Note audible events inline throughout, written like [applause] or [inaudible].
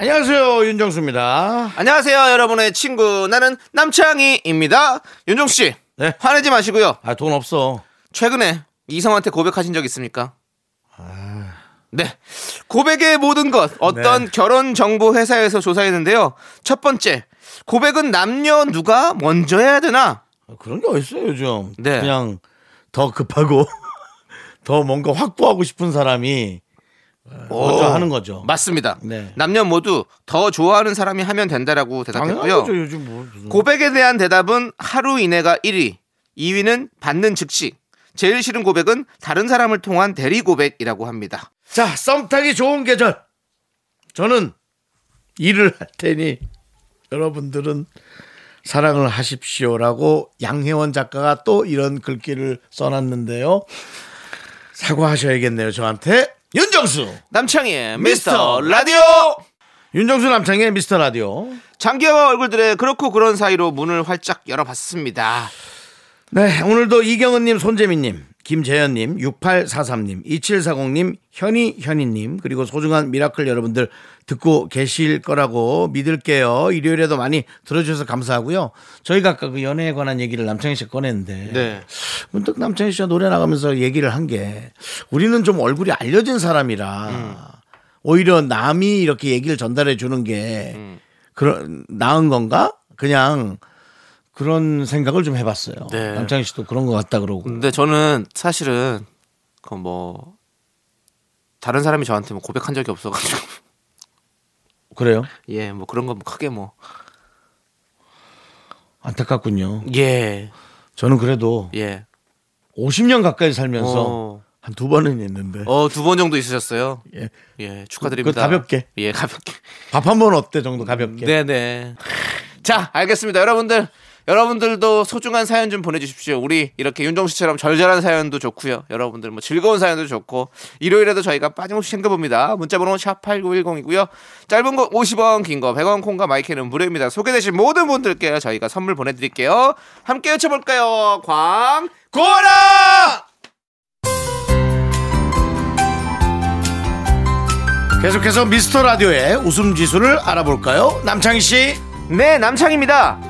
안녕하세요 윤정수입니다. 안녕하세요, 여러분의 친구. 나는 남창희입니다. 윤종씨. 네. 화내지 마시고요. 아 돈 없어. 최근에 이성한테 고백하신 적 있습니까? 네. 고백의 모든 것. 어떤 네. 결혼 정보 회사에서 조사했는데요. 첫 번째. 고백은 남녀 누가 먼저 해야 되나? 아, 그런 게 어딨어요 요즘. 네. 그냥 더 급하고 [laughs] 더 뭔가 확보하고 싶은 사람이 먼저 하는 거죠. 맞습니다. 네. 남녀 모두 더 좋아하는 사람이 하면 된다라고 대답했고요. 당연하죠 요즘 뭐. 무슨- 고백에 대한 대답은 하루 이내가 1위, 2위는 받는 즉시, 제일 싫은 고백은 다른 사람을 통한 대리 고백이라고 합니다. 자 썸 타기 좋은 계절. 저는 일을 할 테니 여러분들은 사랑을 하십시오라고 양혜원 작가가 또 이런 글귀를 써놨는데요. 사과하셔야겠네요 저한테. 윤정수. 남창희의 미스터 라디오! 윤정수 남창희의 미스터 라디오. 장기와 얼굴들의 그렇고 그런 사이로 문을 활짝 열어봤습니다. 네, 오늘도 이경은님, 손재민님, 김재현님, 6843님, 2740님, 현희, 현희님, 그리고 소중한 미라클 여러분들 듣고 계실 거라고 믿을게요. 일요일에도 많이 들어주셔서 감사하고요. 저희가 아까 그 연애에 관한 얘기를 남창희 씨가 꺼냈는데. 네. 문득 남창희 씨가 노래 나가면서 얘기를 한 게 우리는 좀 얼굴이 알려진 사람이라 오히려 남이 이렇게 얘기를 전달해 주는 게 그런 나은 건가? 그냥 그런 생각을 좀 해봤어요. 네. 남창희 씨도 그런 것 같다 그러고. 근데 저는 사실은 그뭐 다른 사람이 저한테 뭐 고백한 적이 없어가지고 [laughs] 그래요? 예 뭐 그런 거 뭐 크게 뭐 안타깝군요. 예. 저는 그래도 예. 50년 가까이 살면서 어. 한두 번은 있는데 어, 두 번 정도 있으셨어요. 예. 예, 축하드립니다. 그 가볍게. 예, 가볍게. 밥 한 번 어때 정도 가볍게. 네네. 자, 알겠습니다. 여러분들, 여러분들도 소중한 사연 좀 보내주십시오. 우리 이렇게 윤정수 씨처럼 절절한 사연도 좋고요. 여러분들 뭐 즐거운 사연도 좋고 일요일에도 저희가 빠짐없이 챙겨봅니다. 문자번호 샵 #8910이고요. 짧은 거 50원, 긴 거 100원, 콩과 마이크는 무료입니다. 소개되신 모든 분들께 저희가 선물 보내드릴게요. 함께 외쳐볼까요? 광 고라! 계속해서 미스터 라디오의 웃음 지수를 알아볼까요? 남창희 씨. 네, 남창입니다.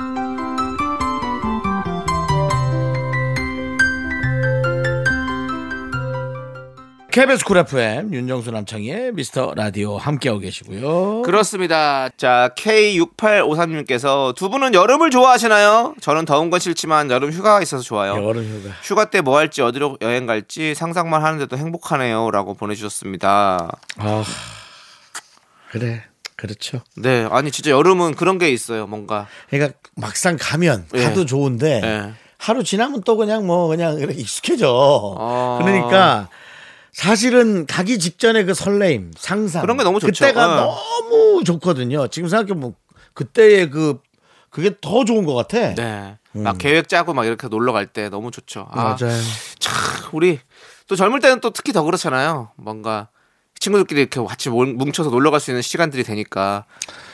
KBS 쿨 FM 윤정수 남창희의 미스터 라디오 함께하고 계시고요. 그렇습니다. 자, K6853님께서 두 분은 여름을 좋아하시나요? 저는 더운 건 싫지만 여름 휴가가 있어서 좋아요. 여름 휴가. 휴가 때 뭐 할지 어디로 여행 갈지 상상만 하는데도 행복하네요. 라고 보내주셨습니다. 아 그래 그렇죠. 네. 아니, 진짜 여름은 그런 게 있어요. 뭔가. 그러니까 막상 가면 예. 가도 좋은데 예. 하루 지나면 또 그냥 뭐 그냥 익숙해져. 아. 그러니까 사실은 가기 직전에 그 설레임, 상상 그런 게 너무 좋죠. 그때가 예. 너무 좋거든요. 지금 생각해 보면 그때의 그 그게 더 좋은 것 같아. 네. 막 계획 짜고 막 이렇게 놀러 갈 때 너무 좋죠. 아, 맞아요. 참 우리 또 젊을 때는 또 특히 더 그렇잖아요. 뭔가 친구들끼리 이렇게 같이 몰- 뭉쳐서 놀러 갈 수 있는 시간들이 되니까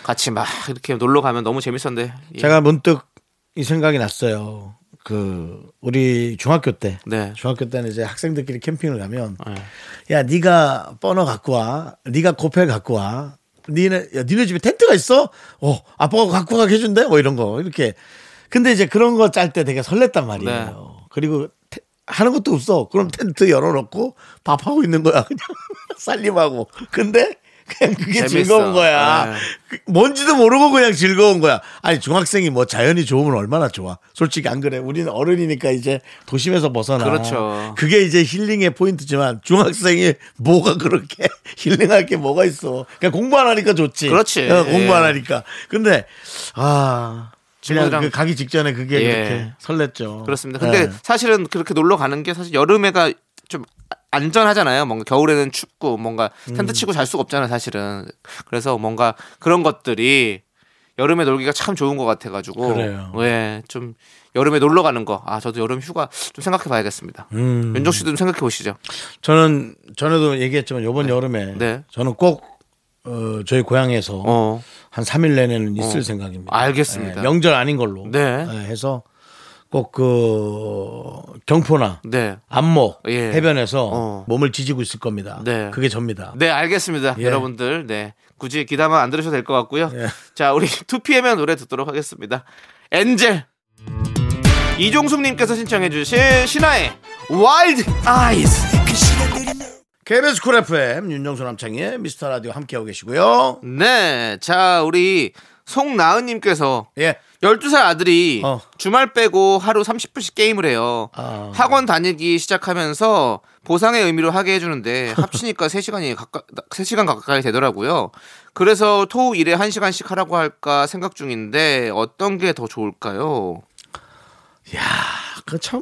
같이 막 이렇게 놀러 가면 너무 재밌었는데. 예. 제가 문득 이 생각이 났어요. 그 우리 중학교 때 네. 중학교 때는 이제 학생들끼리 캠핑을 가면 네. 야 네가 버너 갖고 와 네가 코펠 갖고 와 니네 야 니네 집에 텐트가 있어? 어 아빠가 갖고 가게 해준대? 뭐 이런 거 이렇게. 근데 이제 그런 거 짤 때 되게 설렜단 말이에요. 네. 그리고 테- 하는 것도 없어. 그럼 텐트 열어놓고 밥하고 있는 거야. [laughs] 그냥 살림하고. 근데 그냥 그게 재밌어. 즐거운 거야. 네. 그 뭔지도 모르고 그냥 즐거운 거야. 아니 중학생이 뭐 자연이 좋으면 얼마나 좋아. 솔직히 안 그래. 우리는 어른이니까 이제 도심에서 벗어나. 그렇죠. 그게 이제 힐링의 포인트지만 중학생이 뭐가 그렇게 [laughs] 힐링할 게 뭐가 있어. 그냥 공부 안 하니까 좋지. 그렇지. 어, 공부 안 예. 하니까. 근데 아 그냥 그 가기 직전에 그게 예. 이렇게 설렜죠. 그렇습니다. 근데 예. 사실은 그렇게 놀러 가는 게 사실 여름에가 좀 안전하잖아요. 뭔가 겨울에는 춥고 뭔가 음. 텐트 치고 잘 수가 없잖아요, 사실은. 그래서 뭔가 그런 것들이 여름에 놀기가 참 좋은 것 같아가지고. 그래요. 예, 좀 여름에 놀러 가는 거. 아, 저도 여름 휴가 좀 생각해 봐야겠습니다. 음. 윤정 씨도 좀 생각해 보시죠. 저는 전에도 얘기했지만 이번 여름에 네. 저는 꼭 어, 저희 고향에서 어, 한 3일 내내는 있을 어. 생각입니다. 알겠습니다. 예, 명절 아닌 걸로 네. 예, 해서 꼭 그 경포나 네. 안목 예. 해변에서 어. 몸을 지지고 있을 겁니다. 네. 그게 접니다. 네, 알겠습니다. 예. 여러분들, 네. 굳이 귀담아 안 들으셔도 될 것 같고요. 예. 자, 우리 [laughs] 2PM의 노래 듣도록 하겠습니다. Angel. 이종숙 님께서 신청해 주신 신화의 Wild Eyes. KBS 쿨 FM 윤정수 남창희의 미스터 라디오 함께하고 계시고요. 네. 자, 우리 송나은님께서 예. 12살 아들이 어. 주말 빼고 하루 30분씩 게임을 해요. 아. 학원 다니기 시작하면서 보상의 의미로 하게 해주는데 [laughs] 합치니까 3시간이 가까, 3시간 가까이 되더라고요. 그래서 토 일에 1시간씩 하라고 할까 생각 중인데 어떤 게 더 좋을까요? 그참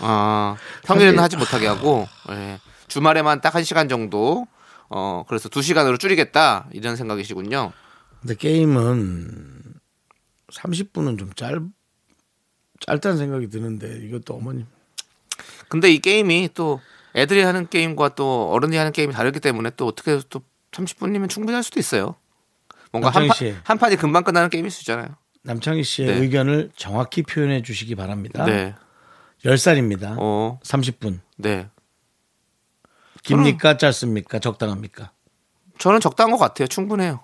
아, 평일에는 사실- 하지 못하게 하고 예. 주말에만 딱 1시간 정도 어, 그래서 2시간으로 줄이겠다 이런 생각이시군요. 근데 게임은 30분은 좀 짧, 짧다는 생각이 드는데 이것도 어머님. 근데 이 게임이 또 애들이 하는 게임과 또 어른이 하는 게임이 다르기 때문에 또 어떻게 또 30분이면 충분히 할 수도 있어요. 뭔가 한, 씨. 한 판이 금방 끝나는 게임일 수 있잖아요. 남창희 씨의 네. 의견을 정확히 표현해 주시기 바랍니다. 네. 10살입니다. 어, 30분. 네. 깁니까? 짧습니까? 적당합니까? 저는 적당한 것 같아요. 충분해요.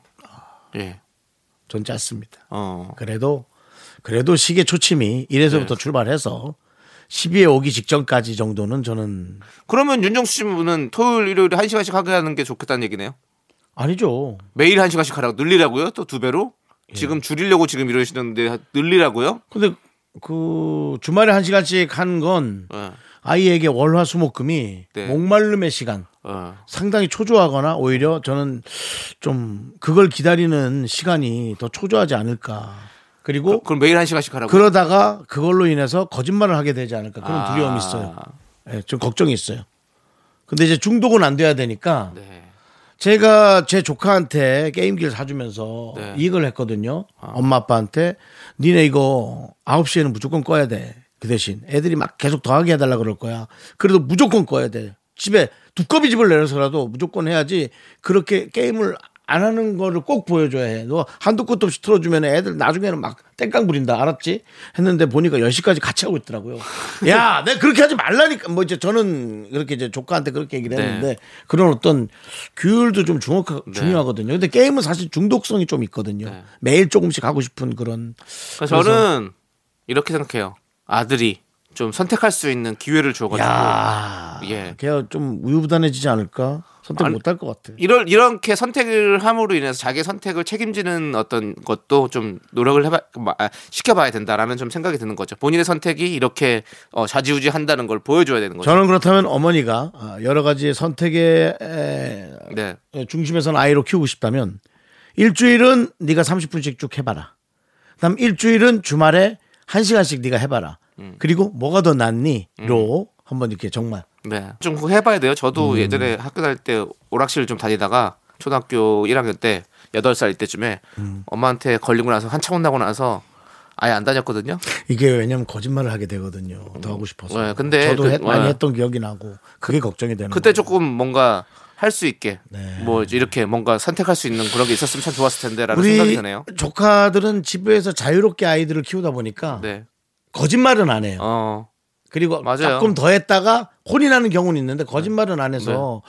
예. 전 짧습니다. 어. 그래도 그래도 시계 초침이 1에서부터 네. 출발해서 12에 오기 직전까지 정도는 저는 그러면 윤정수 씨는 토요일, 일요일에 한 시간씩 하게 하는 게 좋겠다는 얘기네요. 아니죠. 매일 한 시간씩 하라고 늘리라고요? 또 두 배로? 예. 지금 줄이려고 지금 이러시는데 늘리라고요? 근데 그 주말에 한 시간씩 한건 예. 아이에게 월화수목금이 네. 목마름의 시간 어. 상당히 초조하거나 오히려 저는 좀 그걸 기다리는 시간이 더 초조하지 않을까. 그리고 그 럼 매일 한 시간씩 하라고. 그러다가 그걸로 인해서 거짓말을 하게 되지 않을까 그런 아. 두려움이 있어요. 예, 좀 걱정이 있어요. 근데 이제 중독은 안 돼야 되니까 네. 제가 제 조카한테 게임기를 사주면서 네. 이걸 했거든요. 엄마 아빠한테 니네 이거 9시에는 무조건 꺼야 돼. 그 대신 애들이 막 계속 더하게 해달라 그럴 거야. 그래도 무조건 꺼야 돼. 집에 두꺼비 집을 내려서라도 무조건 해야지 그렇게 게임을 안 하는 거를 꼭 보여줘야 해. 너 한두 끝도 없이 틀어주면 애들 나중에는 막 땡깡 부린다. 알았지? 했는데 보니까 10시까지 같이 하고 있더라고요. [laughs] 야, 내가 그렇게 하지 말라니까. 뭐 이제 저는 그렇게 이제 조카한테 그렇게 얘기를 네. 했는데 그런 어떤 규율도 좀 중요, 중요하거든요. 근데 게임은 사실 중독성이 좀 있거든요. 네. 매일 조금씩 하고 싶은 그런. 그래서 저는 이렇게 생각해요. 아들이 좀 선택할 수 있는 기회를 줘가지고 야, 예. 걔가 좀 우유부단해지지 않을까? 선택 못 할 것 같아. 이럴 이렇게 선택을 함으로 인해서 자기의 선택을 책임지는 어떤 것도 좀 노력을 해봐 아, 시켜봐야 된다라는 좀 생각이 드는 거죠. 본인의 선택이 이렇게 어, 좌지우지한다는 걸 보여줘야 되는 거죠. 저는 그렇다면 어머니가 아, 여러 가지 선택의 에, 네, 중심에서는 아이로 키우고 싶다면 일주일은 네가 30분씩 쭉 해봐라. 그다음 일주일은 주말에 한 시간씩 네가 해봐라. 음. 그리고 뭐가 더 낫니?로 한번 이렇게 정말 네, 좀 그거 해봐야 돼요. 저도 음. 예전에 학교 다닐 때 오락실 좀 다니다가 초등학교 1학년 때 8살 때쯤에 음. 엄마한테 걸리고 나서 한참 혼나고 나서 아예 안 다녔거든요. 이게 왜냐면 거짓말을 하게 되거든요. 더 하고 싶어서. 네, 근데 저도 그- 했- 많이 네. 했던 기억이 나고 그게 걱정이 되는. 그때 거예요. 조금 뭔가 할 수 있게 네. 뭐 이렇게 뭔가 선택할 수 있는 그런 게 있었으면 참 좋았을 텐데라는 생각이 드네요. 조카들은 집에서 자유롭게 아이들을 키우다 보니까 네. 거짓말은 안 해요. 어. 그리고 맞아요. 조금 더 했다가 혼이 나는 경우는 있는데 거짓말은 안 해서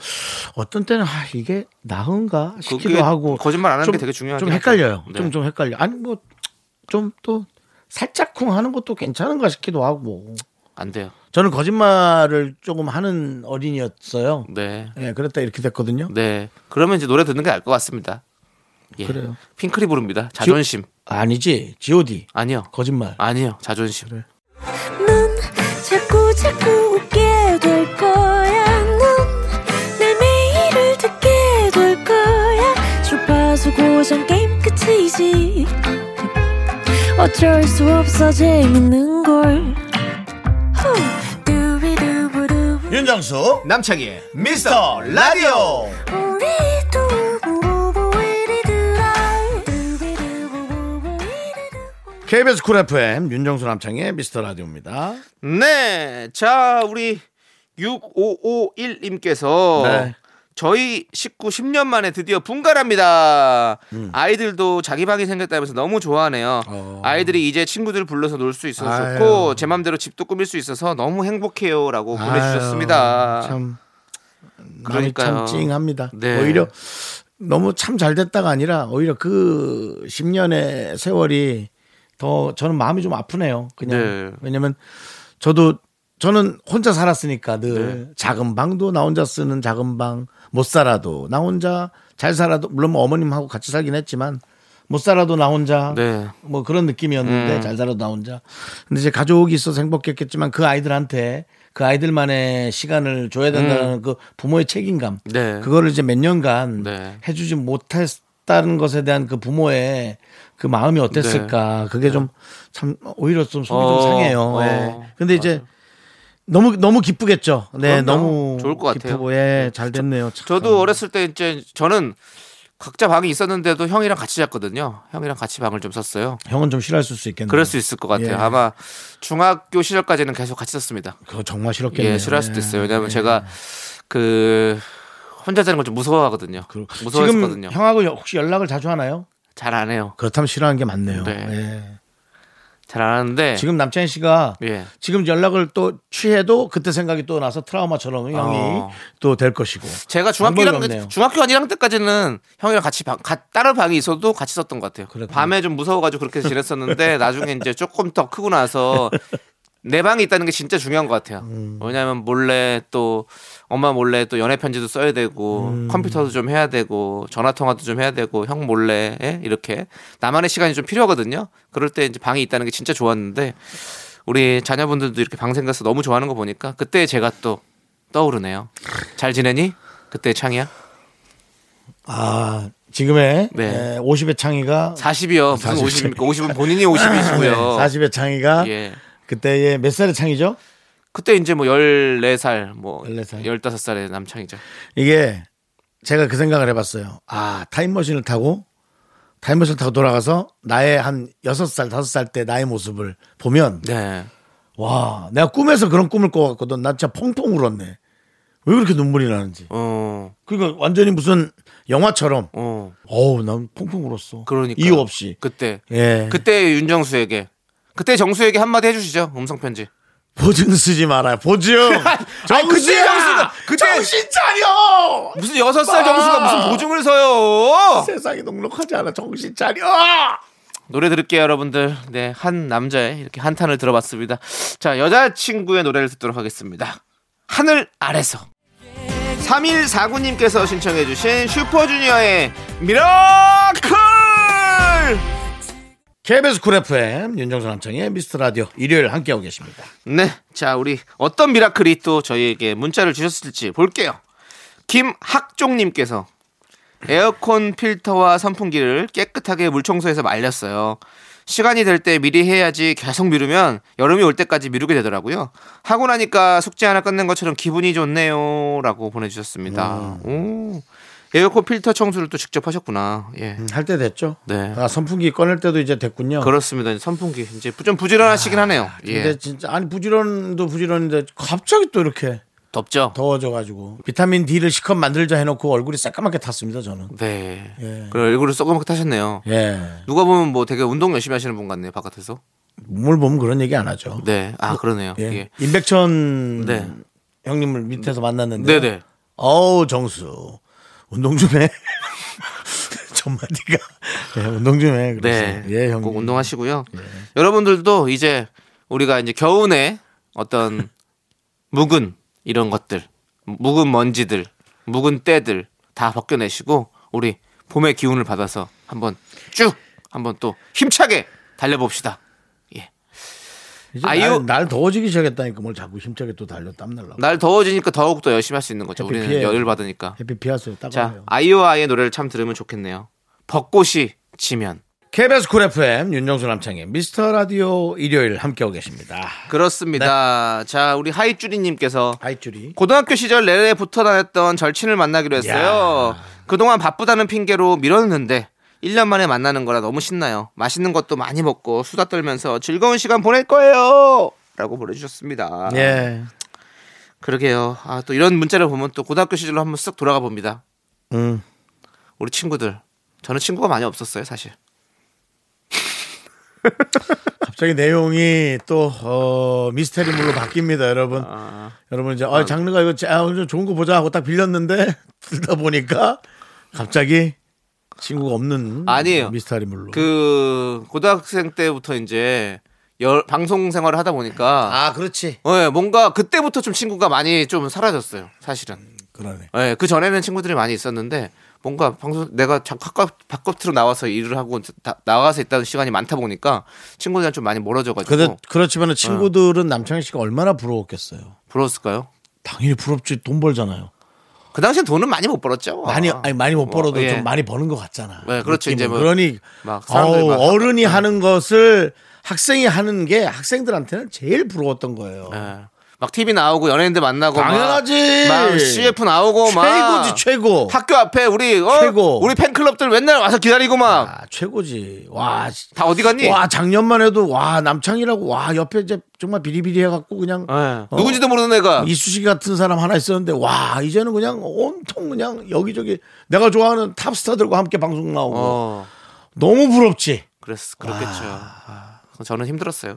어떤 때는 아 이게 나은가 싶기도 네. 하고 거짓말 안 하는 좀- 게 되게 중요하긴 좀. 헷갈려요. 네. 좀좀 헷갈려. 아니 뭐 좀 또 살짝쿵 하는 것도 괜찮은가 싶기도 하고 안 돼요. 저는 거짓말을 조금 하는 어린이였어요. 네. 예, 그랬다 이렇게 됐거든요. 네. 그러면 이제 노래 듣는 게 알 것 같습니다. 예. 그래요. 핑클이 부릅니다. 자존심. 아니지, G.O.D. 아니요. 거짓말. 아니요. 자존심. 그래. 넌 자꾸 자꾸 웃게 될 거야. 넌내 매일을 듣게 될 거야. 주파수 고정 게임 끝이지. 어쩔 수 없어 재밌는 걸. 윤정수 남창희의 미스터 라디오. KBS 쿨 FM 윤정수 남창의 미스터 라디오입니다. 네. 자, 우리 6551님께서 네. 저희 식구 10년 만에 드디어 분가랍니다. 음. 아이들도 자기 방이 생겼다면서 너무 좋아하네요. 어. 아이들이 이제 친구들 불러서 놀 수 있어서 아유. 좋고 제 맘대로 집도 꾸밀 수 있어서 너무 행복해요라고 보내주셨습니다. 참 마음이 그러니까요. 참 찡합니다. 네. 오히려 너무 참 잘 됐다가 아니라 오히려 그 10년의 세월이 더 저는 마음이 좀 아프네요. 그냥 네. 왜냐면 저도 저는 혼자 살았으니까 늘 네. 작은 방도 나 혼자 쓰는 작은 방 못 살아도 나 혼자 잘 살아도 물론 뭐 어머님하고 같이 살긴 했지만 못 살아도 나 혼자 네. 뭐 그런 느낌이었는데 음. 잘 살아도 나 혼자. 근데 이제 가족이 있어서 행복했겠지만 그 아이들한테 그 아이들만의 시간을 줘야 된다는 그 부모의 책임감. 음. 네. 그거를 이제 몇 년간 네. 해주지 못했다는 것에 대한 그 부모의 그 마음이 어땠을까. 그게 좀 참 오히려 좀 속이 네. 어, 좀 상해요. 어, 예. 근데 이제 너무 너무 기쁘겠죠. 네, 그럼요. 너무 좋을 것 같아요. 기쁘고 예, 잘 됐네요. 참. 저도 어렸을 때 이제 저는 각자 방이 있었는데도 형이랑 같이 잤거든요. 형이랑 같이 방을 좀 썼어요. 형은 좀 싫어했을 수 있겠네요. 그럴 수 있을 것 같아요. 예. 아마 중학교 시절까지는 계속 같이 썼습니다. 그거 정말 싫었겠네요. 예, 싫어할 수도 있어요. 왜냐하면 예. 제가 그 혼자 자는 걸 좀 무서워하거든요. 그- 무서워했거든요. 지금 형하고 혹시 연락을 자주 하나요? 잘 안 해요. 그렇다면 싫어하는 게 맞네요. 네. 예. 잘 안 하는데 지금 남창희 씨가 예. 지금 연락을 또 취해도 그때 생각이 또 나서 트라우마처럼 형이 어. 또될 것이고. 제가 중학교 방법이 1학년 없네요. 중학교 한 1학년 때까지는 형이랑 같이 방, 가, 다른 방이 있어도 같이 썼던 것 같아요. 그렇군요. 밤에 좀 무서워가지고 그렇게 지냈었는데 나중에 이제 조금 더 크고 나서 [laughs] 내 방이 있다는 게 진짜 중요한 것 같아요. 음. 왜냐하면 몰래 또 엄마 몰래 또 연애 편지도 써야 되고 음. 컴퓨터도 좀 해야 되고 전화 통화도 좀 해야 되고 형 몰래 예? 이렇게 나만의 시간이 좀 필요하거든요. 그럴 때 이제 방이 있다는 게 진짜 좋았는데 우리 자녀분들도 이렇게 방 생겨서 너무 좋아하는 거 보니까 그때 제가 또 떠오르네요. 잘 지내니? 그때 창이야? 아, 지금의 네. 50의 창의가 40이요. 무슨 40. 50입니까? 50은 본인이 50이시고요. 40의 창의가 예. 그때의 몇 살의 창이죠? 그때 이제 뭐 14살, 뭐 14살. 15살의 남창이죠. 이게 제가 그 생각을 해봤어요. 아, 타임머신을 타고 타임머신을 타고 돌아가서 나의 한 6살, 5살 때 나의 모습을 보면 네. 와, 내가 꿈에서 그런 꿈을 꿔왔거든. 나 진짜 펑펑 울었네. 왜 그렇게 눈물이 나는지. 어. 그러니까 완전히 무슨 영화처럼. 어. 어우, 난 펑펑 울었어. 그러니까 이유 없이. 그때 예. 그때 윤정수에게 그때 정수에게 한마디 해 주시죠. 음성 편지. 보증 서지 마라. 보증. [laughs] 아니, 그때 정수가- 그때- 정신 차려. 무슨 여섯 살 아. 정수가 무슨 보증을 서요? 세상이 녹록하지 않아. 정신 차려. 노래 들을게요, 여러분들. 네, 한 남자의 이렇게 한탄을 들어봤습니다. 자, 여자친구의 노래를 듣도록 하겠습니다. 하늘 아래서. 3149님께서 신청해주신 슈퍼주니어의 Miracle! KBS 쿨 FM 윤정수 남창희의 미스터 라디오 일요일 함께하고 계십니다. 네, 자, 우리 어떤 미라클이 또 저희에게 문자를 주셨을지 볼게요. 김학종님께서 에어컨 필터와 선풍기를 깨끗하게 물청소해서 말렸어요. 시간이 될 때 미리 해야지 계속 미루면 여름이 올 때까지 미루게 되더라고요. 하고 나니까 숙제 하나 끝낸 것처럼 기분이 좋네요. 라고 보내주셨습니다. 오, 에어컨 필터 청소를 또 직접 하셨구나. 예. 할 때 됐죠? 네. 아, 선풍기 꺼낼 때도 이제 됐군요. 그렇습니다. 이제 선풍기. 이제 좀 부지런하시긴 하네요. 근데 예. 진짜 아니 부지런도 부지런인데 갑자기 또 이렇게 덥죠? 더워져가지고 비타민 D를 시컷 만들자 해놓고 얼굴이 새까맣게 탔습니다 저는. 네. 예. 그 얼굴을 썩어먹게 타셨네요. 예. 누가 보면 뭐 되게 운동 열심히 하시는 분 같네요, 바깥에서. 몸을 보면 그런 얘기 안 하죠. 네. 아, 그러네요. 예. 예. 임백천 네. 형님을 밑에서 만났는데. 네네. 어우 정수 운동 좀 해. [laughs] 전마디가 예, 운동 좀 해. 그래서. 네. 예 형님. 꼭 운동하시고요. 여러분들도 이제 우리가 이제 겨우내 어떤 묵은 이런 것들, 묵은 먼지들, 묵은 때들 다 벗겨내시고 우리 봄의 기운을 받아서 한번 쭉 한번 또 힘차게 달려봅시다. 아이유- 날, 날 더워지기 시작했다니까 뭘 자꾸 힘차게 또 달려 땀날라고. 날 더워지니까 더욱 더 열심히 할 수 있는 거죠. 우리는 피해요. 열을 받으니까. 햇빛 피하세요. 자. 아이오아이의 노래를 참 들으면 좋겠네요. 벚꽃이 지면. KBS 쿨 FM 윤정수 남창희의 미스터 라디오 일요일 함께하고 계십니다. 그렇습니다. 자, 우리 하이쭈리님께서 하이쭈리. 고등학교 시절 내내 붙어 다녔던 절친을 만나기로 했어요. 그동안 바쁘다는 핑계로 미뤘는데 1년 만에 만나는 거라 너무 신나요. 맛있는 것도 많이 먹고 수다 떨면서 즐거운 시간 보낼 거예요. 라고 보내주셨습니다. 예. 그러게요. 아, 또 이런 문자를 보면 또 고등학교 시절로 한번 쓱 돌아가 봅니다. 음. 우리 친구들. 저는 친구가 많이 없었어요, 사실. [laughs] 갑자기 내용이 또 어, 미스테리물로 바뀝니다, 여러분. 아. 여러분 이제 아, 장르가 이거 자, 오늘 좋은 거 보자 하고 딱 빌렸는데 [laughs] 들다 보니까 갑자기 친구가 없는 아니에요. 미스테리물로. 그 고등학생 때부터 이제 열, 방송 생활을 하다 보니까 아, 그렇지. 예, 뭔가 그때부터 좀 친구가 많이 좀 사라졌어요. 사실은. 그러네. 예, 그 전에는 친구들이 많이 있었는데 뭔가 방송 내가 자- 바깥 바깥으로 나와서 일을 하고 다- 나가서 있다는 시간이 많다 보니까 친구들이랑 좀 많이 멀어져가지고 근데 그렇지만 친구들은 남창희 씨가 얼마나 부러웠겠어요. 부러웠을까요? 당연히 부럽지 돈 벌잖아요. 그 당시엔 돈은 많이 못 벌었죠. 많이 아니 많이 못 벌어도 뭐, 예. 좀 많이 버는 것 같잖아. 네, 그렇죠. 이제 뭐 그러니 어우, 막- 어른이 하는 것을 학생이 하는 게 학생들한테는 제일 부러웠던 거예요. 예. 막 TV 나오고 연예인들 만나고 막- 당연하지. 막, CF 나오고 막 최고지 최고. 학교 앞에 우리 어? 최고. 우리 팬클럽들 맨날 와서 기다리고 막다 아, 최고지. 와, 씨. 어디 갔니? 와 작년만 해도 와 남창이라고 와 옆에 이제 정말 비리비리 해갖고 그냥 예. 어. 누군지도 모르는 애가 이수식 같은 사람 하나 있었는데 와 이제는 그냥 온통 그냥 여기저기 내가 좋아하는 탑스타들과 함께 방송 나오고 어 너무 부럽지. 그랬 그렇겠죠. 아, 저는 힘들었어요.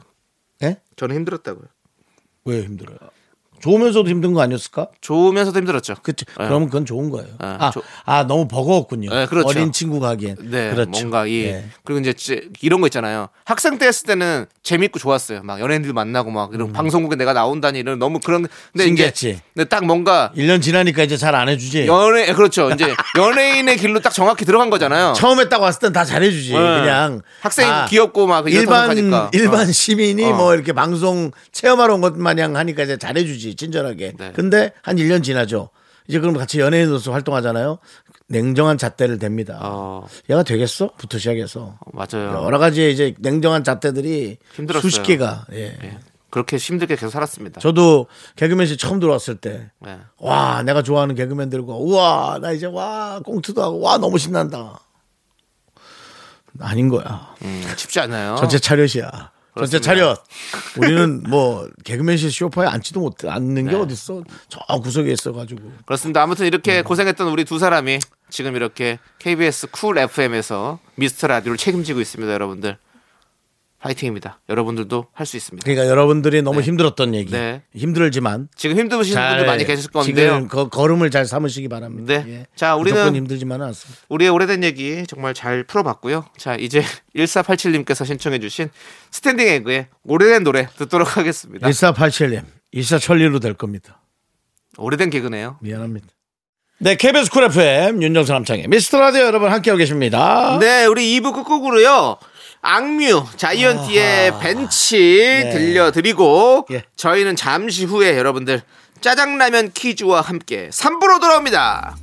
예? 저는 힘들었다고요. 왜 힘들어요? 좋으면서도 힘든 거 아니었을까? 좋으면서도 힘들었죠. 그치. 네. 그러면 그건 좋은 거예요. 네, 아, 조- 아, 너무 버거웠군요. 네, 그렇죠. 어린 친구가 하기엔. 네, 그렇죠. 뭔가 이 예. 그리고 이제 지- 이런 거 있잖아요. 학생 때 했을 때는 재밌고 좋았어요. 막 연예인들 만나고 막 이런 방송국에 내가 나온다니 이런 너무 그런 근데 음. 신기했지. 이게 근데 딱 뭔가 1년 지나니까 이제 잘 안 해주지. 연예 그렇죠. 이제 [laughs] 연예인의 길로 딱 정확히 들어간 거잖아요. 처음에 딱 왔을 땐 다 잘해주지. 네. 그냥. 학생이 아, 귀엽고 막 일반. 일반 어. 시민이 어. 뭐 이렇게 방송 체험하러 온 것 마냥 하니까 이제 잘해주지. 친절하게. 네. 근데 한 1년 지나죠. 이제 그럼 같이 연예인으로서 활동하잖아요. 냉정한 잣대를 댑니다. 어, 얘가 되겠어? 부터 시작해서. 맞아요. 여러 가지 이제 냉정한 잣대들이 힘들었어요. 수십 개가. 예. 예. 그렇게 힘들게 계속 살았습니다. 저도 개그맨실 처음 들어왔을 때, 네. 와, 내가 좋아하는 개그맨들과, 우와, 나 이제 와, 꽁트도 하고, 와, 너무 신난다. 아닌 거야. 음, 쉽지 않아요. 전체 차렷이야. 전체. 차렷. 우리는 뭐, 개그맨실 쇼파에 앉지도 못, 앉는 게 어딨어. 저 구석에 있어가지고. 그렇습니다. 아무튼 음. 이렇게 고생했던 우리 두 사람이 지금 이렇게 KBS 쿨 FM에서 미스터 라디오를 책임지고 있습니다, 여러분들. 파이팅입니다. 여러분들도 할 수 있습니다. 그러니까 여러분들이 너무 힘들었던 얘기. 네. 힘들지만. 지금 힘드신 잘 분들 많이 계실 건데요. 지금 거, 거름을 잘 삼으시기 바랍니다. 네. 예. 자, 우리는- 무조건 힘들지만은 않습니다. 우리의 오래된 얘기 정말 잘 풀어봤고요. 자, 이제 [laughs] 1487님께서 신청해주신 스탠딩 에그의 오래된 노래 듣도록 하겠습니다. 1487님, 일사천리로 될 겁니다. 오래된 개그네요. 미안합니다. 네, KBS 쿨 FM 윤정수 남창희의 미스터 라디오 여러분 함께하고 계십니다. 네, 우리 2부 끝곡으로요. 악뮤, 자이언티의 벤치 들려드리고 예. 저희는 잠시 후에 여러분들 짜장라면 퀴즈와 함께 3부로 돌아옵니다.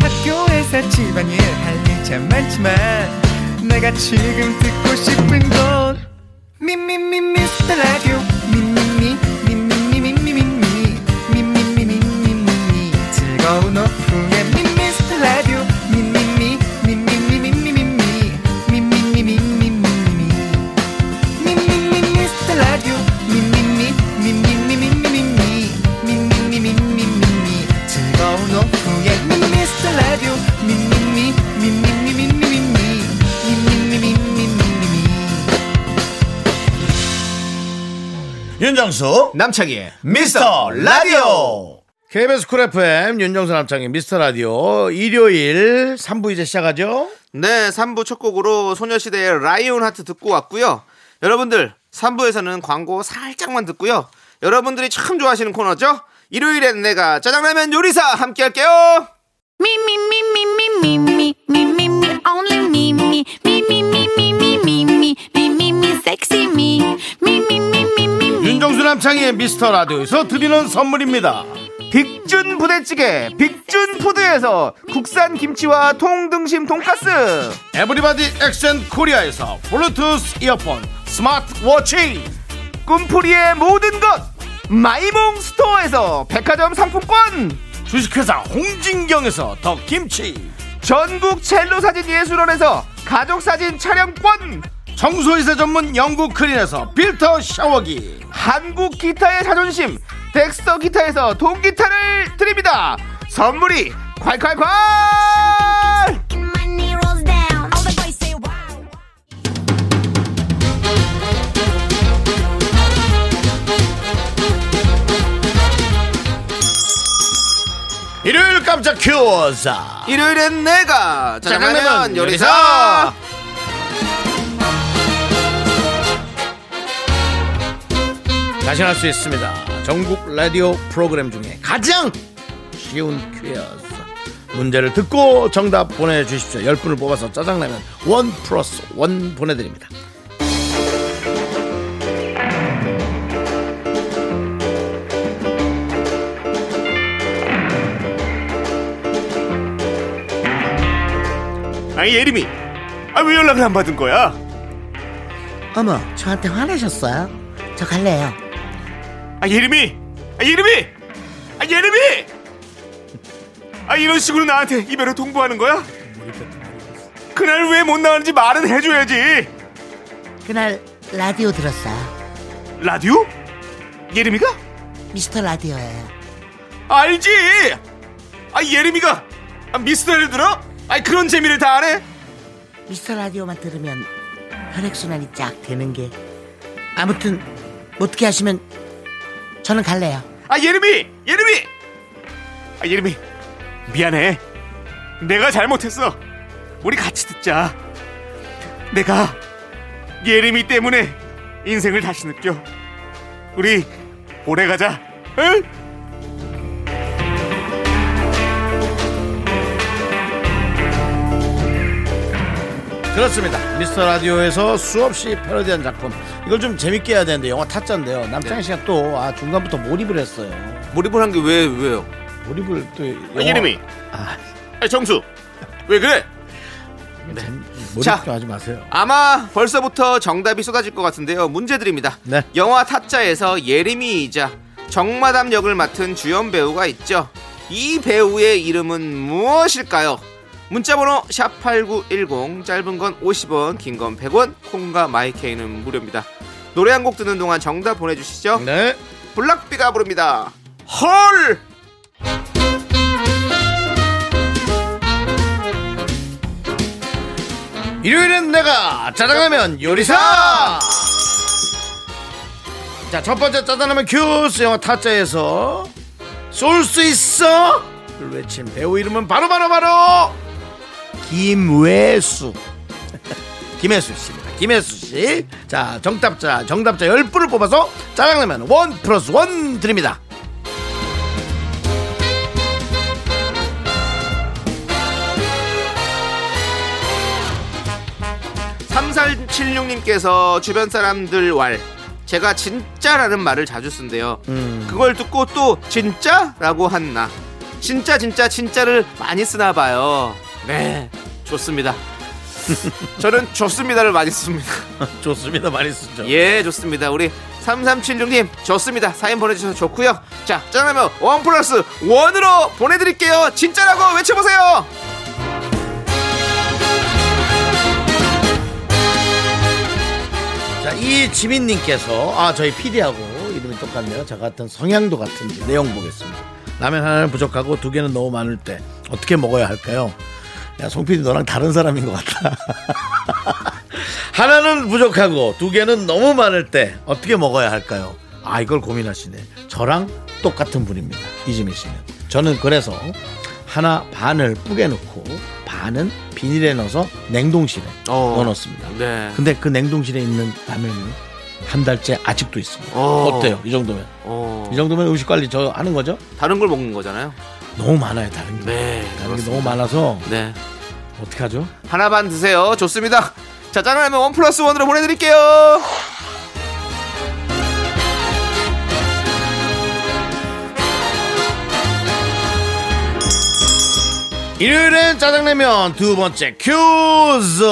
학교에서 집안일 할일참 많지만 내가 지금 듣고 싶은 건 미미미 미스터 라디오 미미미 미미미 미미미 미미미 미미미 즐거운 오후 윤정수 남창희의 미스터 라디오 KBS 쿨 FM 윤정수 남창희의 미스터 라디오 일요일 3부 이제 시작하죠? 네, 3부 첫 곡으로 소녀시대의 Lion Heart 듣고 왔고요. 여러분들, 3부에서는 광고 살짝만 듣고요. 여러분들이 참 좋아하시는 코너죠. 일요일엔 내가 짜장라면 요리사 함께 할게요. Me, me, me, me, me, me, me, me, me, me, only me, me, me, me, me, me, me, me, me, me, me, me, sexy me, me, me, me, me, me, me. 윤정수 남창희의 미스터 라디오에서 드리는 선물입니다. 빅준 부대찌개 빅준 푸드에서 국산 김치와 통등심 돈가스. 에브리바디 엑센 코리아에서 블루투스 이어폰 스마트워치. 꿈풀이의 모든 것 마이몽 스토어에서 백화점 상품권. 주식회사 홍진경에서 더 김치. 전국 첼로 사진 예술원에서 가족 사진 촬영권. 청소이사 전문 영국 크린에서 필터 샤워기 한국 기타의 자존심 덱스터 기타에서 동기타를 드립니다. 선물이 콸콸콸. 일요일 깜짝 퀴즈 일요일엔 내가 짜장라면 요리사 요리사. 다시 할수 있습니다 전국 라디오 프로그램 중에 가장 쉬운 퀴즈 문제를 듣고 정답 보내주십시오 10분을 뽑아서 짜장라면 원 플러스 원 보내드립니다 아니 예림이 아 왜 연락을 안 받은 거야 어머, 저한테 화내셨어요? 저 갈래요. 아 예림이! 아 예림이! 아 예림이! 아 이런 식으로 나한테 이별을 통보하는 거야? 그날 왜 못 나왔는지 말은 해줘야지. 그날 라디오 들었어요. 라디오? 예림이가? 미스터 라디오예요. 알지! 아 예림이가 아, 미스터를 들어? 아 그런 재미를 다 안해 미스터 라디오만 들으면 혈액순환이 쫙 되는 게. 아무튼, 어떻게 하시면 저는 갈래요. 아 예림이! 예림이! 아 예림이 미안해. 내가 잘못했어. 우리 같이 듣자. 내가 예림이 때문에 인생을 다시 느껴. 우리 오래 가자. 응? 그렇습니다 미스터 라디오에서 수없이 패러디한 작품 이걸 좀 재밌게 해야 되는데 영화 타짜인데요 남창희 씨가 또 아, 중간부터 몰입을 했어요 몰입을 한 게 왜 왜요 몰입을 또 아, 예림이 아, 아, 정수 왜 그래 몰입 자. 좀 하지 마세요 아마 벌써부터 정답이 쏟아질 것 같은데요. 문제 드립니다. 네. 영화 타짜에서 예림이이자 정마담 역을 맡은 주연 배우가 있죠. 이 배우의 이름은 무엇일까요? 문자번호 샵8910 짧은 건 50원 긴 건 100원 콩과 마이케이는 무료입니다. 노래 한 곡 듣는 동안 정답 보내주시죠. 네 블락비가 부릅니다. 헐! 일요일엔 내가 짜장라면 요리사 자 첫 번째 짜장라면 퀴즈 영화 타짜에서 쏠 수 있어 를 외친 배우 이름은 바로 바로 바로 김외수 [laughs] 김혜수 씨입니다 김혜수 씨 자 정답자 정답자 10분을 뽑아서 짜장라면 원 플러스 원 드립니다 3476님께서 주변 사람들 왈 제가 진짜라는 말을 자주 쓴대요. 음. 그걸 듣고 또 진짜라고 한나 진짜 진짜 진짜를 많이 쓰나 봐요. 네, 좋습니다. [laughs] 저는 좋습니다를 많이 씁니다. [laughs] 좋습니다 많이 쓰죠 예, 좋습니다. 우리 3376님 좋습니다. 사연 보내주셔서 좋고요. 자, 짜장라면 원 플러스 원으로 보내드릴게요. 진짜라고 외쳐보세요. 자, 이 지민님께서 아 저희 PD하고 이름이 똑같네요. 저 같은 성향도 같은지 내용 보겠습니다. 라면 하나는 부족하고 두 개는 너무 많을 때 어떻게 먹어야 할까요? 야, 송 PD 너랑 다른 사람인 것 같다. [laughs] 하나는 부족하고 두 개는 너무 많을 때 어떻게 먹어야 할까요? 아 이걸 고민하시네. 저랑 똑같은 분입니다. 이지민 씨는. 저는 그래서 하나 반을 뿌개 넣고 반은 비닐에 넣어서 냉동실에 어. 넣어놓습니다. 네. 근데 그 냉동실에 있는 라면이 한 달째 아직도 있습니다. 어. 어때요? 이 정도면? 어, 이 정도면 음식 관리 저 하는 거죠? 다른 걸 먹는 거잖아요. 너무 많아요, 다른 게. 네, 다른 게 그렇습니다. 너무 많아서 네. 어떻게 하죠? 하나 반 드세요. 좋습니다. 자, 짜장라면 원 플러스 원으로 보내드릴게요. 일요일엔 짜장라면 두 번째 큐즈.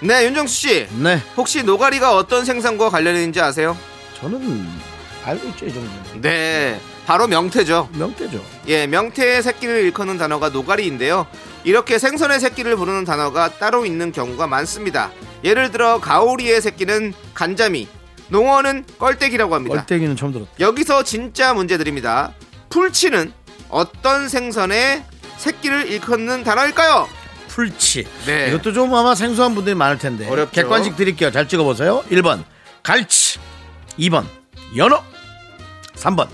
네, 윤정수 씨. 네, 혹시 노가리가 어떤 생선과 관련이 있는지 아세요? 저는 알고 있죠, 이 정도는. 네, 바로 명태죠. 명태죠. 예, 명태의 새끼를 일컫는 단어가 노가리인데요. 이렇게 생선의 새끼를 부르는 단어가 따로 있는 경우가 많습니다. 예를 들어 가오리의 새끼는 간자미, 농어는 껄떼기라고 합니다. 얼때기는 처음 들었다. 여기서 진짜 문제 드립니다. 풀치는 어떤 생선의 새끼를 일컫는 단어일까요? 풀치. 네. 이것도 좀 아마 생소한 분들이 많을 텐데. 어렵죠. 객관식 드릴게요. 잘 찍어보세요. 1번 갈치. 2번 연어. 3번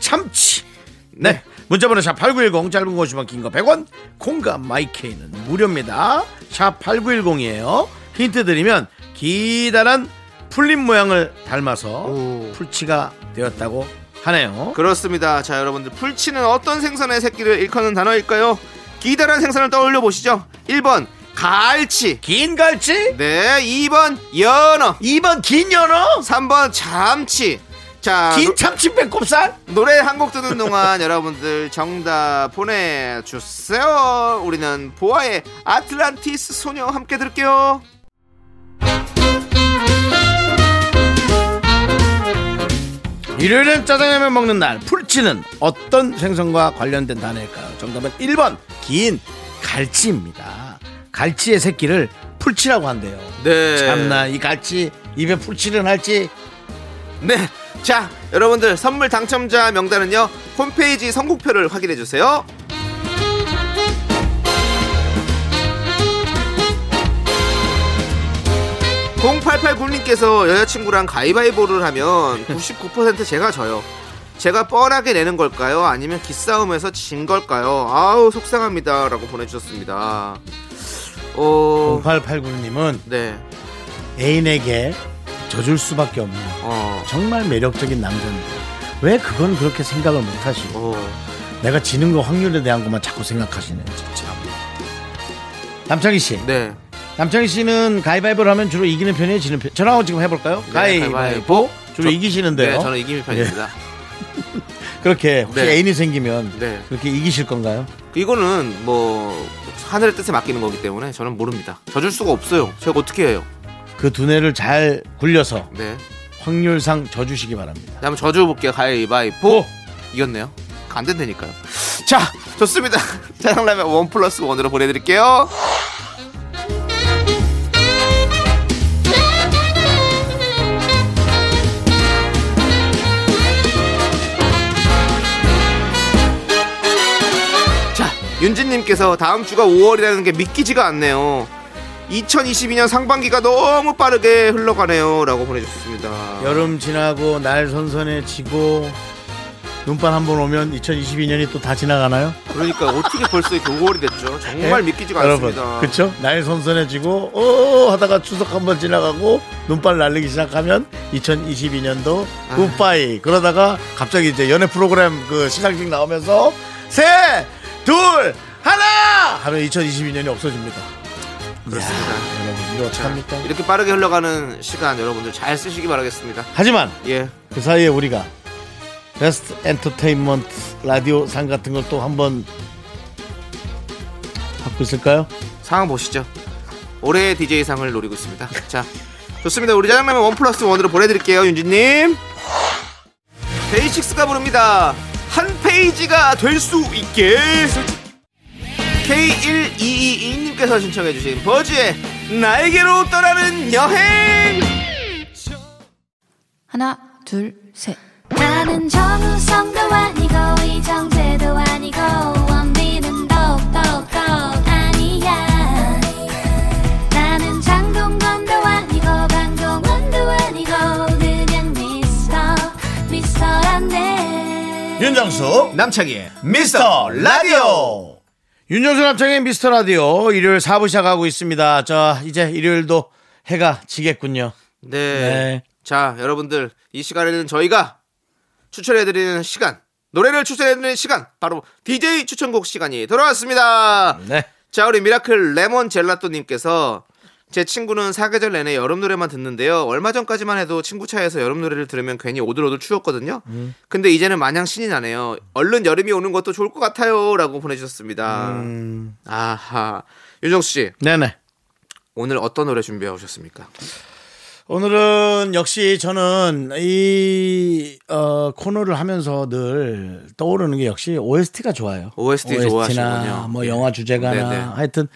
참치. 네. 네. 문자번호 샵8910 짧은 거 50원 긴거 100원 콩과 마이케이는 무료입니다. 샵 8910이에요. 힌트 드리면 기다란 풀잎 모양을 닮아서 오. 풀치가 되었다고 하네요. 그렇습니다. 자, 여러분들 풀치는 어떤 생선의 새끼를 일컫는 단어일까요? 기다란 생선을 떠올려 보시죠. 1번 갈치. 긴 갈치. 네, 2번 연어. 2번 긴 연어. 3번 참치. 자, 긴 참치 배꼽살. 노, 래 한 곡 듣는 동안 [laughs] 여러분들 정답 보내주세요. 우리는 보아의 아틀란티스 소녀 함께 들을게요. 일요일엔 짜장라면 먹는 날 풀치는 어떤 생선과 관련된 단어일까요? 정답은 1번 긴 갈치입니다. 갈치의 새끼를 풀치라고 한대요. 네. 참나 이 갈치 입에 풀칠은 할지 네. 자, 여러분들 선물 당첨자 명단은요. 홈페이지 선곡표를 확인해 주세요. 0889님께서 여자친구랑 가위바위보를 하면 99% 제가 져요. 제가 뻔하게 내는 걸까요? 아니면 기싸움에서 진 걸까요? 아우 속상합니다. 라고 보내주셨습니다. 어, 0889님은 네. 애인에게 져줄 수밖에 없는 어, 정말 매력적인 남자인데 왜 그건 그렇게 생각을 못 하시고 어. 내가 지는 거 확률에 대한 것만 자꾸 생각하시네 진짜 남창희 씨 네. 남창희 씨는 가위바위보를 하면 주로 이기는 편이에요 지는 편 저랑 지금 해볼까요 네, 가위바위보 가위바위보. 주로 저- 이기시는데요 네, 저는 이기는 편입니다. [laughs] 그렇게 혹시 네. 애인이 생기면 네. 그렇게 이기실 건가요? 이거는 뭐 하늘의 뜻에 맡기는 거기 때문에 저는 모릅니다. 져줄 수가 없어요. 제가 어떻게 해요? 그 두뇌를 잘 굴려서 네. 확률상 져주시기 바랍니다. 자, 한번 져줘 볼게요. 가위바위보. 이겼네요. 안 된다니까요. 자, 좋습니다. [laughs] 짜장라면 원 플러스 원으로 보내드릴게요. 윤진님께서 다음 주가 5월이라는 게 믿기지가 않네요. 2022년 상반기가 너무 빠르게 흘러가네요. 라고 보내주셨습니다. 여름 지나고 날 선선해지고 눈발 한번 오면 2022년이 또 다 지나가나요? 그러니까 어떻게 벌써 이렇게 5월이 됐죠? 정말 예? 믿기지가 여러분, 않습니다. 그쵸? 날 선선해지고 어 하다가 추석 한 번 지나가고 눈발 날리기 시작하면 2022년도 아. 굿바이 그러다가 갑자기 이제 연애 프로그램 그 시상식 나오면서 셋, 둘, 하나 하면 2022년이 없어집니다. 그렇습니다. 여러분 이거 어떡합니까? 이렇게 빠르게 흘러가는 시간 여러분들 잘 쓰시기 바라겠습니다. 하지만 예. 그 사이에 우리가 베스트 엔터테인먼트 라디오 상 같은 걸 또 한번 받고 있을까요? 상황 보시죠. 올해의 DJ상을 노리고 있습니다. 자, 좋습니다. 우리 짜장라면 원 플러스 원으로 보내드릴게요, 윤지님. 데이식스가 부릅니다. 한 페이지가 될 수 있게. K1222님께서 신청해주신 버즈의 나에게로 떠나는 여행. 하나, 둘, 셋. 나는 정우성도 아니고 이정재도 아니고 윤정수 남창희의 미스터 라디오 윤정수 남창희의 미스터 라디오 일요일 4부 시작하고 있습니다 자 이제 일요일도 해가 지겠군요 네. 네 자, 여러분들 이 시간에는 저희가 추천해드리는 시간, 노래를 추천해드리는 시간, 바로 DJ 추천곡 시간이 돌아왔습니다. 네. 자, 우리 미라클 레몬 젤라또님께서 제 친구는 사계절 내내 여름 노래만 듣는데요. 얼마 전까지만 해도 친구 차에서 여름 노래를 들으면 괜히 오들오들 추웠거든요. 근데 이제는 마냥 신이 나네요. 얼른 여름이 오는 것도 좋을 것 같아요.라고 보내주셨습니다. 아하, 윤정수 씨 네네. 오늘 어떤 노래 준비해 오셨습니까? 오늘은 역시 저는 이 어, 코너를 하면서 늘 떠오르는 게 역시 OST가 좋아요. OST 나 좋아하시군요. 뭐 예. 영화 주제가나 네네. 하여튼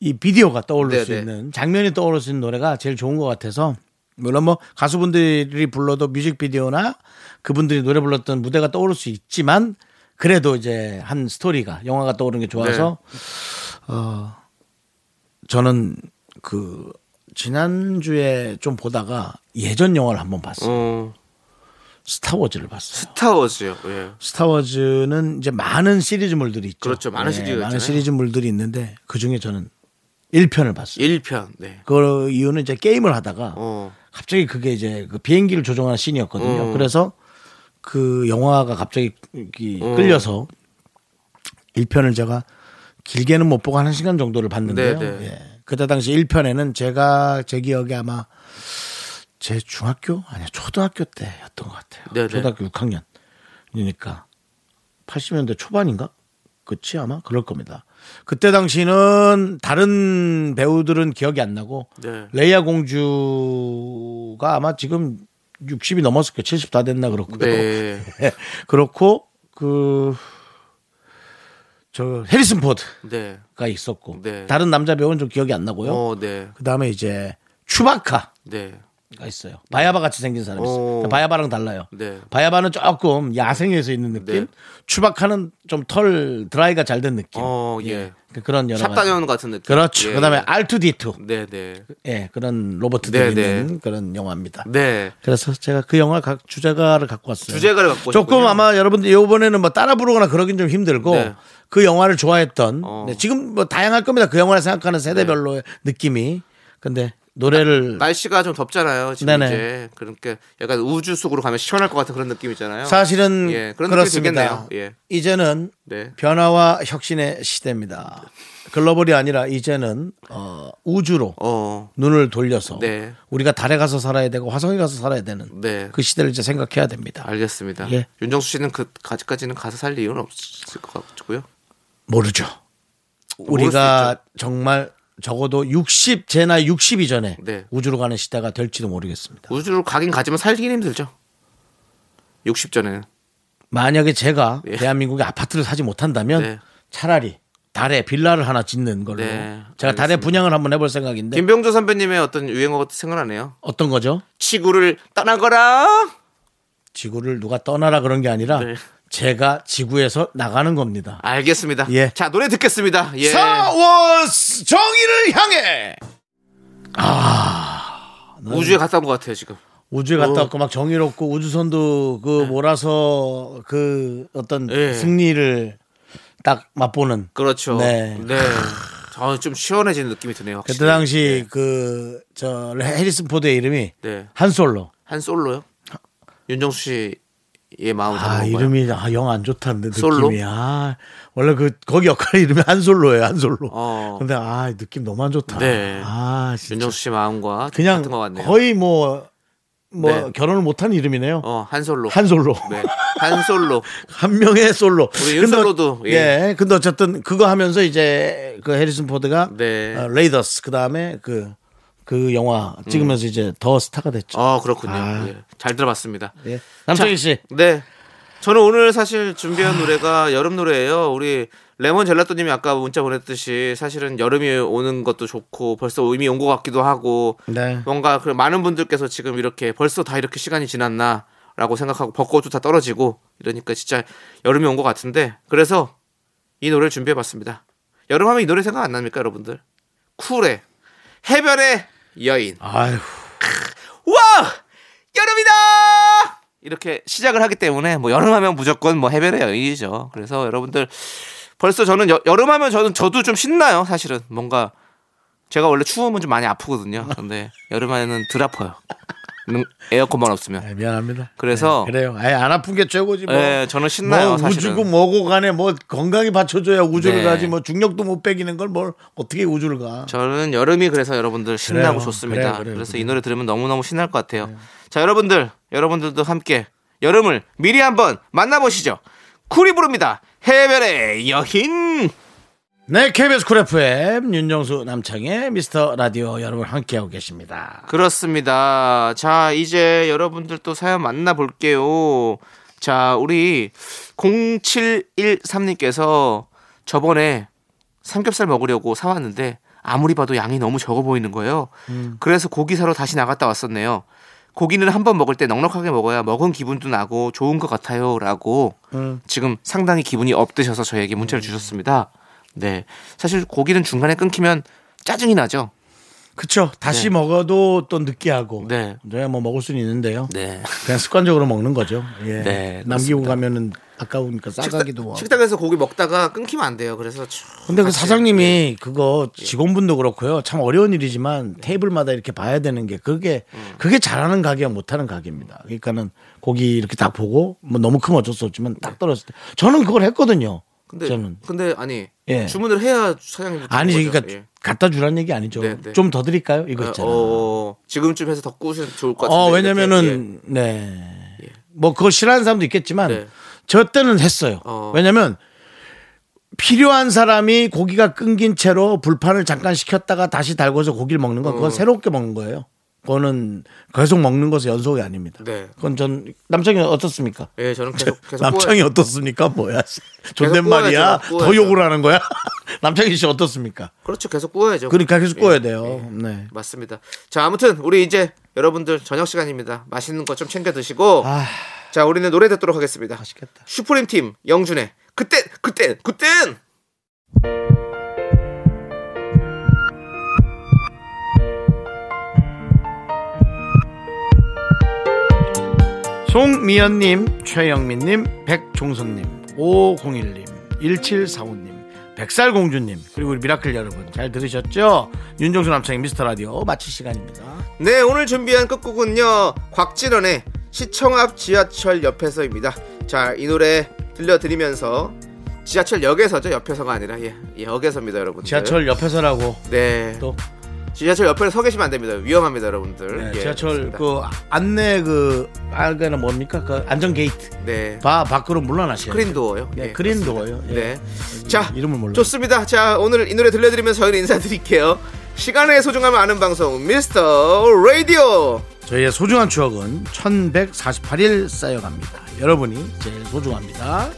이 비디오가 떠오를 수 네네. 있는 장면이 떠오를 수 있는 노래가 제일 좋은 것 같아서 물론 뭐 가수분들이 불러도 뮤직비디오나 그분들이 노래 불렀던 무대가 떠오를 수 있지만 그래도 이제 한 스토리가 영화가 떠오르는 게 좋아서 어 저는 그 지난주에 좀 보다가 예전 영화를 한번 봤어요. 어, 스타워즈를 봤어요. 스타워즈요. 예. 스타워즈는 이제 많은 시리즈물들이 있죠. 그렇죠. 많은 시리즈가 많은 있잖아요. 시리즈물들이 있는데 그 중에 저는 1편을 봤어요. 1편. 네. 그 이유는 이제 게임을 하다가 어. 갑자기 그게 이제 그 비행기를 조종하는 씬이었거든요. 어. 그래서 그 영화가 갑자기 이 어. 끌려서 1편을 제가 길게는 못 보고 한 1시간 정도를 봤는데요. 네, 네. 예. 그때 당시 1편에는 제가 제 기억에 아마 제 중학교 아니야 초등학교 때였던 것 같아요. 네, 네. 초등학교 6학년이니까 80년대 초반인가? 그치 아마 그럴 겁니다. 그때 당시는 다른 배우들은 기억이 안 나고 네. 레이아 공주가 아마 지금 60이 넘었을 거예요. 70 다 됐나 그렇고요. 네. [laughs] 그렇고 그 저 해리슨 포드가 네. 있었고 네. 다른 남자 배우는 좀 기억이 안 나고요. 어, 네. 그 다음에 이제 추바카 가 네. 있어요. 바야바 같이 생긴 사람이 있어요. 오. 바야바랑 달라요. 네. 바야바는 조금 야생에서 있는 느낌. 네. 추바카는 좀 털 드라이가 잘 된 느낌. 어, 예. 그- 그런 여러 샵 가지. 다녀오는 같은 느낌. 그렇죠. 예. 그다음에 R2D2. 네, 네. 예, 그런 로봇들이 네, 있는 그런 영화입니다. 네. 그래서 제가 그 영화 각 주제가를 갖고 왔어요. 주제가를 갖고 조금 오셨군요. 아마 여러분들 이번에는 뭐 따라 부르거나 그러긴 좀 힘들고 네. 그 영화를 좋아했던 어. 네, 지금 뭐 다양할 겁니다. 그 영화를 생각하는 세대별로의 느낌이. 근데 노래를 날씨가 좀 덥잖아요. 지금 네네. 이제 그러니까 약간 우주 속으로 가면 시원할 것 같은 그런 느낌이잖아요. 사실은 예, 그런 그렇습니다. 예. 이제는 네. 변화와 혁신의 시대입니다. 글로벌이 아니라 이제는 어, 우주로 어. 눈을 돌려서 네. 우리가 달에 가서 살아야 되고 화성에 가서 살아야 되는 네. 그 시대를 이제 생각해야 됩니다. 알겠습니다. 예. 윤정수 씨는 그 아직까지는 가서 살 이유는 없을 것 같고요. 모르죠. 우리가. 정말 적어도 60, 제 나이 60 이전에 네. 우주로 가는 시대가 될지도 모르겠습니다. 우주로 가긴 가지만 살긴 힘들죠. 60 전에는. 만약에 제가 예. 대한민국에 아파트를 사지 못한다면 네. 차라리 달에 빌라를 하나 짓는 걸로 네, 제가 달에. 분양을 한번 해볼 생각인데 김병조 선배님의 어떤 유행어가 생각나네요. 어떤 거죠? 지구를 떠나거라. 지구를 누가 떠나라 그런 게 아니라 네. 제가 지구에서 나가는 겁니다. 알겠습니다. 예. 자 노래 듣겠습니다. 예. 사워스 정의를 향해 우주에 갔다 온 것 같아요 지금. 우주에 갔다 어. 왔고 막 정의롭고 우주선도 그 몰아서 그 어떤 예. 승리를 딱 맛보는 그렇죠. 네. 네. 아, 좀 시원해지는 느낌이 드네요. 확실히. 그때 당시 그저 해리슨 포드의 이름이 네. 한 솔로. 한 솔로요? 윤정수 씨 의 마음을 아? 이름이 아 영 안 좋다는데 솔로? 느낌이 아 원래 그 거기 역할 이름이 한솔로예요 한솔로. 어. 근데 아 느낌 너무 안 좋다. 네. 아 진짜 윤정수 씨 마음과 그냥 같은 것 같네요. 거의 뭐뭐 네. 결혼을 못한 이름이네요. 어, 한 솔로. 한솔로. 네. 한 솔로. [laughs] 한 명의 솔로. 우리 윤솔로도, 예. 예. 근데 어쨌든 그거 하면서 이제 그 해리슨 포드가 네. 어, 레이더스 그 다음에 그, 그 영화 찍으면서 이제 더 스타가 됐죠. 어, 그렇군요. 아. 예. 잘 들어봤습니다. 예. 남창희 씨. 네. 저는 오늘 사실 준비한 노래가 여름 노래예요. 우리 레몬 젤라또님이 아까 문자 보냈듯이 사실은 여름이 오는 것도 좋고 벌써 이미 온 것 같기도 하고 네. 뭔가 그 많은 분들께서 지금 이렇게 벌써 다 이렇게 시간이 지났나라고 생각하고 벚꽃도 다 떨어지고 이러니까 진짜 여름이 온 것 같은데 그래서 이 노래를 준비해봤습니다. 여름하면 이 노래 생각 안 납니까 여러분들? 쿨의 해변의 여인. 아휴. 와 여름이다 이렇게 시작을 하기 때문에 뭐 여름하면 무조건 뭐 해변의 여인이죠. 그래서 여러분들 벌써 저는 여, 여름하면 저는 저도 좀 신나요. 사실은 뭔가 제가 원래 추우면 좀 많이 아프거든요. 근데 여름에는 덜 아파요. 능- 에어컨만 없으면. 네, 미안합니다. 그래서 네, 그래요. 아예 안 아픈 게 최고지 뭐. 예, 저는 신나요, 뭐 사실은. 우주고 뭐고 간에 뭐 건강이 받쳐줘야 우주를 네. 가지 뭐 중력도 못 배기는 걸 뭘 어떻게 우주를 가. 저는 여름이 그래서 여러분들 신나고 그래요. 좋습니다. 그래요, 그래요, 그래서 그래요. 이 노래 들으면 너무 너무 신날 것 같아요. 자, 여러분들, 여러분들도 함께 여름을 미리 한번 만나보시죠. 쿨이 부릅니다. 해변의 여인. 네, KBS 쿨 FM 윤정수 남창희의 미스터 라디오 여러분 함께하고 계십니다. 그렇습니다. 자, 이제 여러분들 또 사연 만나볼게요. 자, 우리 0713님께서 저번에 삼겹살 먹으려고 사왔는데 아무리 봐도 양이 너무 적어 보이는 거예요. 그래서 고기 사러 다시 나갔다 왔었네요. 고기는 한 번 먹을 때 넉넉하게 먹어야 먹은 기분도 나고 좋은 것 같아요. 라고 지금 상당히 기분이 업되셔서 저에게 문자를 주셨습니다. 네. 사실 고기는 중간에 끊기면 짜증이 나죠. 그쵸. 다시 네. 먹어도 또 느끼하고. 네. 저야 뭐 먹을 수는 있는데요. 네. 그냥 습관적으로 먹는 거죠. 예. 네, 남기고. 가면은 아까우니까 싸가기도 뭐. 식당에서 고기 먹다가 끊기면 안 돼요. 그래서 쭉 근데 그. 사장님이 그거 직원분도 그렇고요. 참 어려운 일이지만 테이블마다 이렇게 봐야 되는 게 그게 그게 잘하는 가게와 못하는 가게입니다. 그러니까는 고기 이렇게 딱 보고 뭐 너무 크면 어쩔 수 없지만 딱 떨어졌을 때 저는 그걸 했거든요. 근데 저는 근데 아니 예. 주문을 해야 사장님 아니 그러니까 갖다 주라는 얘기 아니죠. 네, 네. 좀더 드릴까요? 이거 있잖아요. 어, 지금쯤 해서 더 꾸시면 좋을 것 같은데. 어, 이렇게, 예. 왜냐면은, 네. 뭐, 그거 싫어하는 사람도 있겠지만, 네. 저 때는 했어요. 어. 왜냐면, 필요한 사람이 고기가 끊긴 채로 불판을 잠깐 식혔다가 다시 달궈서 고기를 먹는 건, 어. 그건 새롭게 먹는 거예요. 그거는 계속 먹는 것의 연속이 아닙니다. 네. 그건 전, 남창이 어떻습니까? 예, 저는 계속 [laughs] 계속 남창이. 어떻습니까? 뭐야. 존댓말이야? 더. 욕을 하는 거야? [laughs] 남창희 씨 어떻습니까? 그렇죠. 계속 구워야죠. 그러니까 계속 예, 구워야 돼요. 예. 네. 맞습니다. 자, 아무튼 우리 이제 여러분들 저녁 시간입니다. 맛있는 거좀 챙겨 드시고 아, 자, 우리는 노래 듣도록 하겠습니다. 맛있겠다. 슈프림 팀 영준의 그땐 그땐 그땐 송미연님, 최영민님, 백종선님, 5501님, 1745님, 백살공주님, 그리고 우리 미라클 여러분 잘 들으셨죠? 윤정수 남창희의 미스터 라디오 마칠 시간입니다. 네, 오늘 준비한 끝곡은요. 곽진언의 시청 앞 지하철 옆에서입니다. 자, 이 노래 들려드리면서 지하철 역에서죠. 옆에서가 아니라 예, 역에서입니다, 여러분. 지하철 옆에서라고 네. 또 지하철 옆에 서 계시면 안 됩니다. 위험합니다, 여러분들. 네, 예, 지하철 그렇습니다. 그 안내 그 알게는 뭡니까? 그 안전 게이트 네. 바 밖으로 물러나셔야 돼요. 크린도어요. 네, 예, 크린도어요. 예. 네. 자, 이름을 몰라. 좋습니다. 자, 오늘 이 노래 들려드리면서 저희는 인사드릴게요. 시간의 소중함을 아는 방송 미스터 라디오. 저희의 소중한 추억은 1148일 쌓여갑니다. 여러분이 제일 소중합니다.